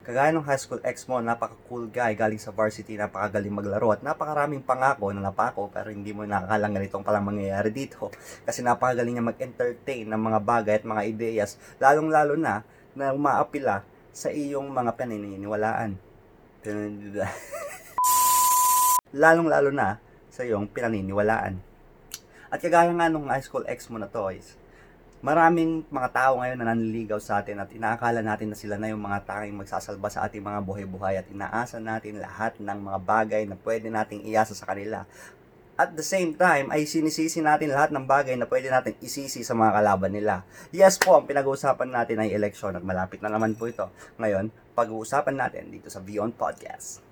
Kagaya ng high school ex mo, napaka-cool guy, galing sa varsity, napakagaling maglaro at napakaraming pangako na napako pero hindi mo nakakalang ganitong palang mangyayari dito. Kasi napakagaling niya mag-entertain ng mga bagay at mga ideyas, lalong-lalo na na umaapila sa iyong mga paniniwalaan. lalong-lalo na sa iyong pinaniniwalaan. At kagaya nga nung high school ex mo na to is, maraming mga tao ngayon na nanliligaw sa atin at inaakala natin na sila na yung mga tanging magsasalba sa ating mga buhay-buhay at inaasa natin lahat ng mga bagay na pwede nating iasa sa kanila. At the same time, ay sinisisi natin lahat ng bagay na pwede nating isisi sa mga kalaban nila. Yes po, ang pinag-uusapan natin ay eleksyon at malapit na naman po ito. Ngayon, pag-uusapan natin dito sa Beyond Podcast.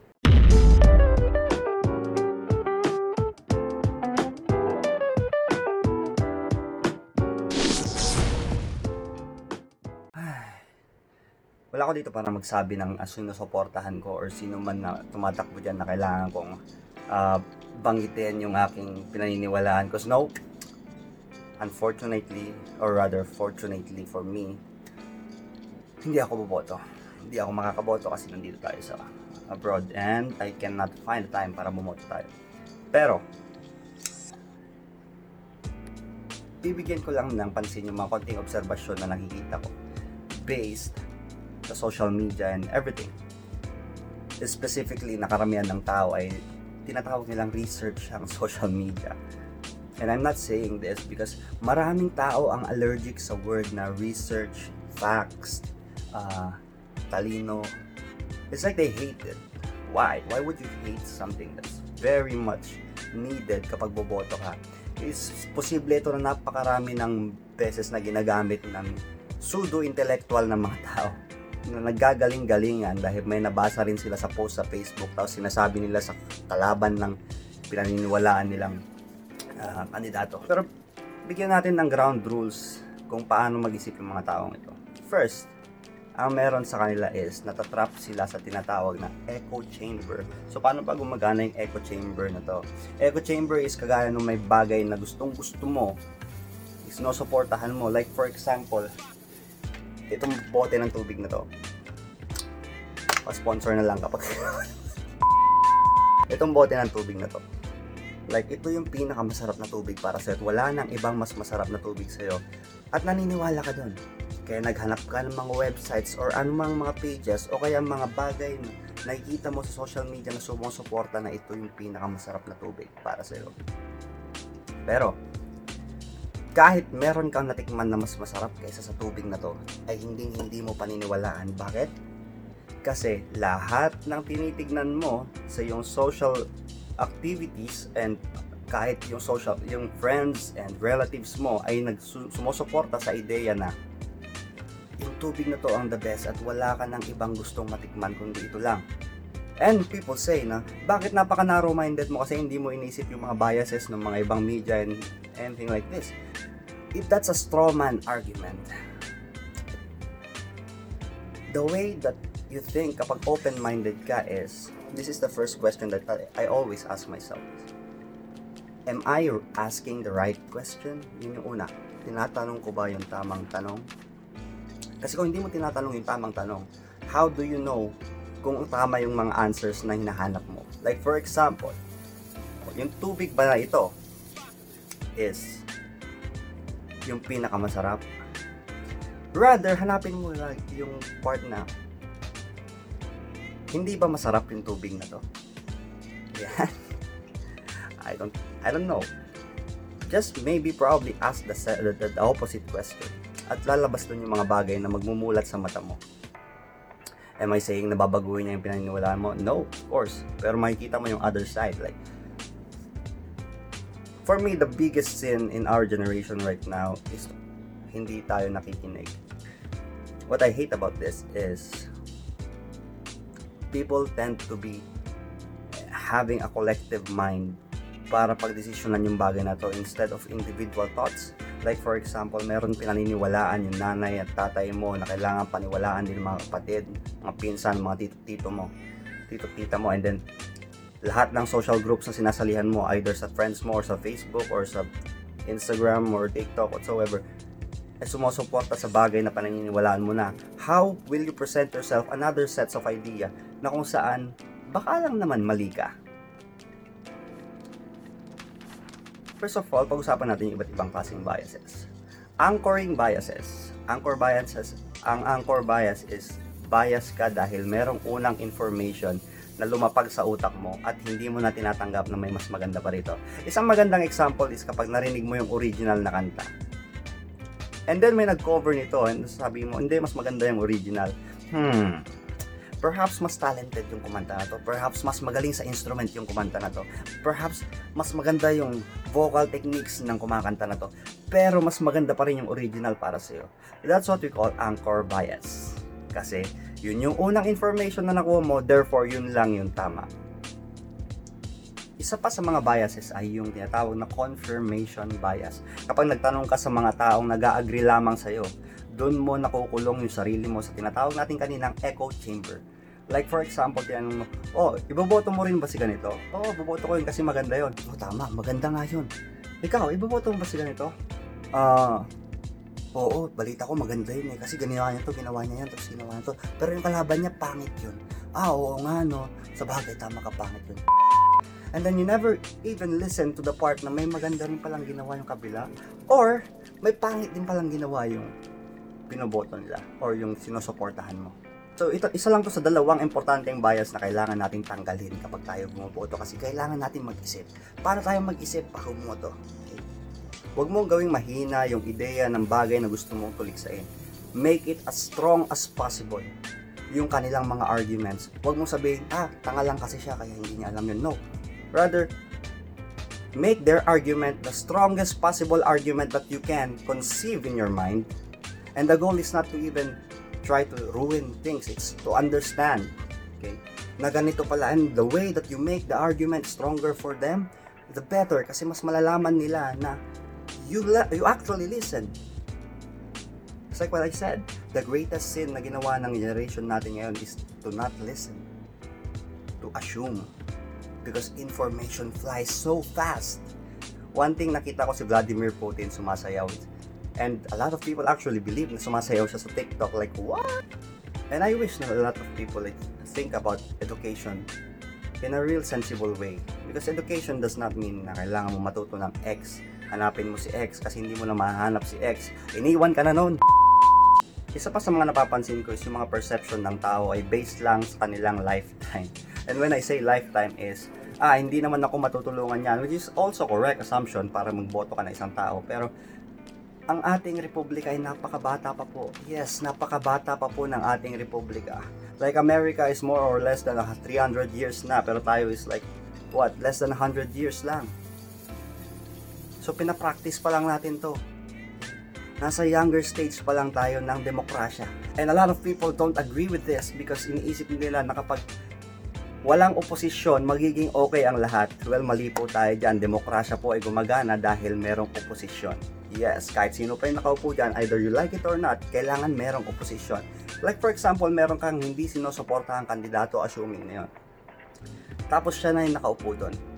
Wala ko dito para magsabi ng uh, sinusuportahan ko or sino man na tumatakbo dyan na kailangan kong uh, banggitin yung aking pinaniniwalaan. Because no, unfortunately, or rather fortunately for me, hindi ako boboto. Hindi ako makakaboto kasi nandito tayo sa abroad and I cannot find the time para bumoto tayo. Pero, bibigyan ko lang ng pansin yung mga konting obserbasyon na nakikita ko based sa social media and everything. Specifically, nakaramihan ng tao ay tinatawag nilang research ang social media. And I'm not saying this because maraming tao ang allergic sa word na research, facts, uh, talino. It's like they hate it. Why? Why would you hate something that's very much needed kapag boboto ka? Is posible ito na napakarami ng beses na ginagamit ng pseudo-intellectual ng mga tao naggagaling-galingan dahil may nabasa rin sila sa post sa Facebook tapos sinasabi nila sa kalaban ng pinaniniwalaan nilang uh, kandidato. Pero bigyan natin ng ground rules kung paano mag-isip yung mga taong ito. First, ang meron sa kanila is natatrap sila sa tinatawag na echo chamber. So paano pa gumagana yung echo chamber na to? Echo chamber is kagaya nung may bagay na gustong gusto mo, is no supportahan mo. Like for example, itong bote ng tubig na to. Pa-sponsor na lang kapag itong bote ng tubig na to. Like, ito yung pinakamasarap na tubig para sa'yo. Wala nang ibang mas masarap na tubig sa'yo. At naniniwala ka dun. Kaya naghanap ka ng mga websites or anumang mga pages o kaya mga bagay na nakikita mo sa social media na sumusuporta na ito yung pinakamasarap na tubig para sa'yo. Pero, kahit meron kang natikman na mas masarap kaysa sa tubig na to, ay hindi hindi mo paniniwalaan. Bakit? Kasi lahat ng tinitignan mo sa yung social activities and kahit yung social, yung friends and relatives mo ay nagsumusuporta sa ideya na yung tubig na to ang the best at wala ka ng ibang gustong matikman kundi ito lang. And people say na, bakit napaka narrow-minded mo kasi hindi mo inisip yung mga biases ng mga ibang media and anything like this. If that's a straw man argument, the way that you think kapag open-minded ka is, this is the first question that I always ask myself. Am I asking the right question? Yun yung una. Tinatanong ko ba yung tamang tanong? Kasi kung hindi mo tinatanong yung tamang tanong, how do you know kung tama yung mga answers na hinahanap mo? Like for example, yung tubig ba na ito is yung pinakamasarap? Rather, hanapin mo like yung part na hindi ba masarap yung tubig na to? Yan. I don't I don't know. Just maybe probably ask the, the, the, opposite question. At lalabas dun yung mga bagay na magmumulat sa mata mo. Am I saying na babaguhin niya yung pinaniniwalaan mo? No, of course. Pero makikita mo yung other side. Like, for me, the biggest sin in our generation right now is hindi tayo nakikinig. What I hate about this is people tend to be having a collective mind para pagdesisyonan yung bagay na to instead of individual thoughts. Like for example, meron pinaniniwalaan yung nanay at tatay mo na kailangan paniwalaan din mga kapatid, mga pinsan, mga tito-tito mo, tito-tita mo, and then lahat ng social groups na sinasalihan mo, either sa friends mo or sa Facebook or sa Instagram or TikTok whatsoever, ay sumusuporta sa bagay na pananiniwalaan mo na, how will you present yourself another sets of idea na kung saan baka lang naman mali ka? First of all, pag-usapan natin yung iba't ibang klaseng biases. Anchoring biases. Anchor biases, ang anchor bias is bias ka dahil merong unang information na lumapag sa utak mo at hindi mo na tinatanggap na may mas maganda pa rito. Isang magandang example is kapag narinig mo yung original na kanta. And then may nag-cover nito and sabi mo, hindi, mas maganda yung original. Hmm, perhaps mas talented yung kumanta na to. Perhaps mas magaling sa instrument yung kumanta na to. Perhaps mas maganda yung vocal techniques ng kumakanta na to. Pero mas maganda pa rin yung original para sa'yo. That's what we call anchor bias. Kasi yun yung unang information na nakuha mo, therefore yun lang yung tama. Isa pa sa mga biases ay yung tinatawag na confirmation bias. Kapag nagtanong ka sa mga taong nag-agree lamang sa'yo, doon mo nakukulong yung sarili mo sa tinatawag natin kaninang echo chamber. Like for example, tinanong mo, oh, iboboto mo rin ba si ganito? Oo, oh, iboboto ko yun kasi maganda yun. Oh, tama, maganda nga yun. Ikaw, iboboto mo ba si ganito? Ah, oo, balita ko maganda yun eh. Kasi ginawa niya to, ginawa niya yan, tapos ginawa niya to. Pero yung kalaban niya, pangit yun. Ah, oo nga no. Sa bagay, tama ka, pangit yun. And then you never even listen to the part na may maganda rin palang ginawa yung kabila. Or, may pangit din palang ginawa yung binoboto nila or yung sinusuportahan mo. So, ito, isa lang to sa dalawang importanteng bias na kailangan nating tanggalin kapag tayo bumoboto kasi kailangan natin mag-isip. Para tayo mag-isip pa bumoto. Okay? Huwag mong gawing mahina yung ideya ng bagay na gusto mong tuliksain. Make it as strong as possible yung kanilang mga arguments. Huwag mong sabihin, ah, tanga lang kasi siya kaya hindi niya alam yun. No. Rather, make their argument the strongest possible argument that you can conceive in your mind. And the goal is not to even try to ruin things. It's to understand. Okay? Na ganito pala. And the way that you make the argument stronger for them, the better. Kasi mas malalaman nila na you, you actually listen. It's like what I said. The greatest sin na ginawa ng generation natin ngayon is to not listen. To assume. Because information flies so fast. One thing nakita ko si Vladimir Putin sumasayaw. And a lot of people actually believe na sumasayaw siya sa TikTok. Like, what? And I wish na a lot of people like, think about education in a real sensible way. Because education does not mean na kailangan mo matuto ng X. Hanapin mo si X kasi hindi mo na mahanap si X. Iniwan ka na noon. Isa pa sa mga napapansin ko is yung mga perception ng tao ay based lang sa kanilang lifetime. And when I say lifetime is, ah, hindi naman ako matutulungan yan, which is also correct assumption para magboto ka na isang tao. Pero, ang ating republika ay napakabata pa po. Yes, napakabata pa po ng ating republika. Like America is more or less than 300 years na, pero tayo is like, what, less than 100 years lang. So, pinapractice pa lang natin to nasa younger stage pa lang tayo ng demokrasya. And a lot of people don't agree with this because iniisip nila na kapag walang oposisyon, magiging okay ang lahat. Well, mali po tayo dyan. Demokrasya po ay gumagana dahil merong oposisyon. Yes, kahit sino pa yung nakaupo dyan, either you like it or not, kailangan merong oposisyon. Like for example, meron kang hindi sinusuportahang kandidato, assuming na yun. Tapos siya na yung nakaupo doon.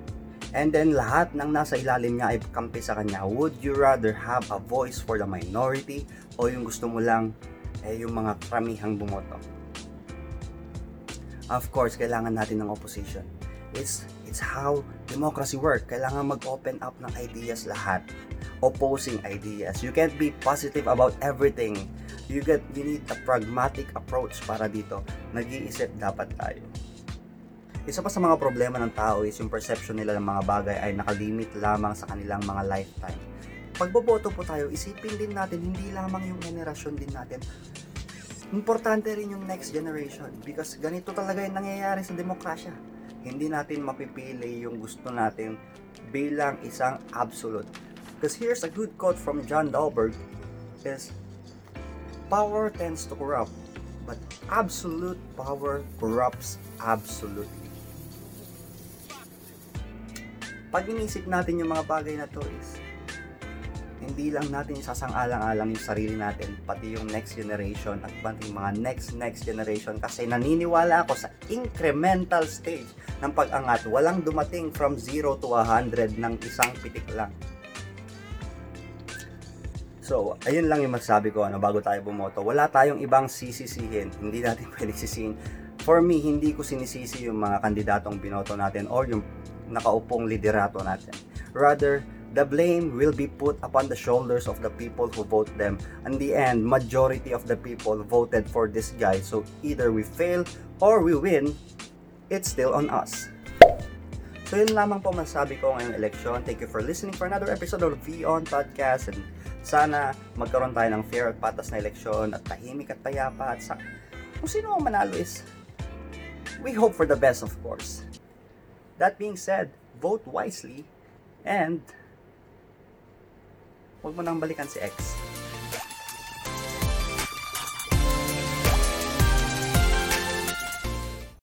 And then lahat ng nasa ilalim niya ay kampi sa kanya. Would you rather have a voice for the minority o yung gusto mo lang eh, yung mga karamihang bumoto? Of course, kailangan natin ng opposition. It's, it's how democracy work. Kailangan mag-open up ng ideas lahat. Opposing ideas. You can't be positive about everything. You get you need a pragmatic approach para dito. Nag-iisip dapat tayo. Isa pa sa mga problema ng tao is yung perception nila ng mga bagay ay nakalimit lamang sa kanilang mga lifetime. Pag boboto po tayo, isipin din natin, hindi lamang yung generasyon din natin. Importante rin yung next generation because ganito talaga yung nangyayari sa demokrasya. Hindi natin mapipili yung gusto natin bilang isang absolute. Because here's a good quote from John Dahlberg is, Power tends to corrupt, but absolute power corrupts absolutely. Pag inisip natin yung mga bagay na to is hindi lang natin isasang-alang-alang yung sarili natin, pati yung next generation at pati yung mga next next generation kasi naniniwala ako sa incremental stage ng pag-angat. Walang dumating from 0 to 100 ng isang pitik lang. So, ayun lang yung masabi ko ano, bago tayo bumoto. Wala tayong ibang sisisihin. Hindi natin pwedeng sisihin. For me, hindi ko sinisisi yung mga kandidatong binoto natin or yung nakaupong liderato natin. Rather, the blame will be put upon the shoulders of the people who vote them. In the end, majority of the people voted for this guy. So, either we fail or we win, it's still on us. So yun lamang po masasabi ko ngayong election. Thank you for listening for another episode of V-On Podcast and sana magkaroon tayo ng fair at patas na eleksyon at tahimik at payapa at sa kung sino ang manalo is we hope for the best of course. That being said, vote wisely and huwag mo nang balikan si X.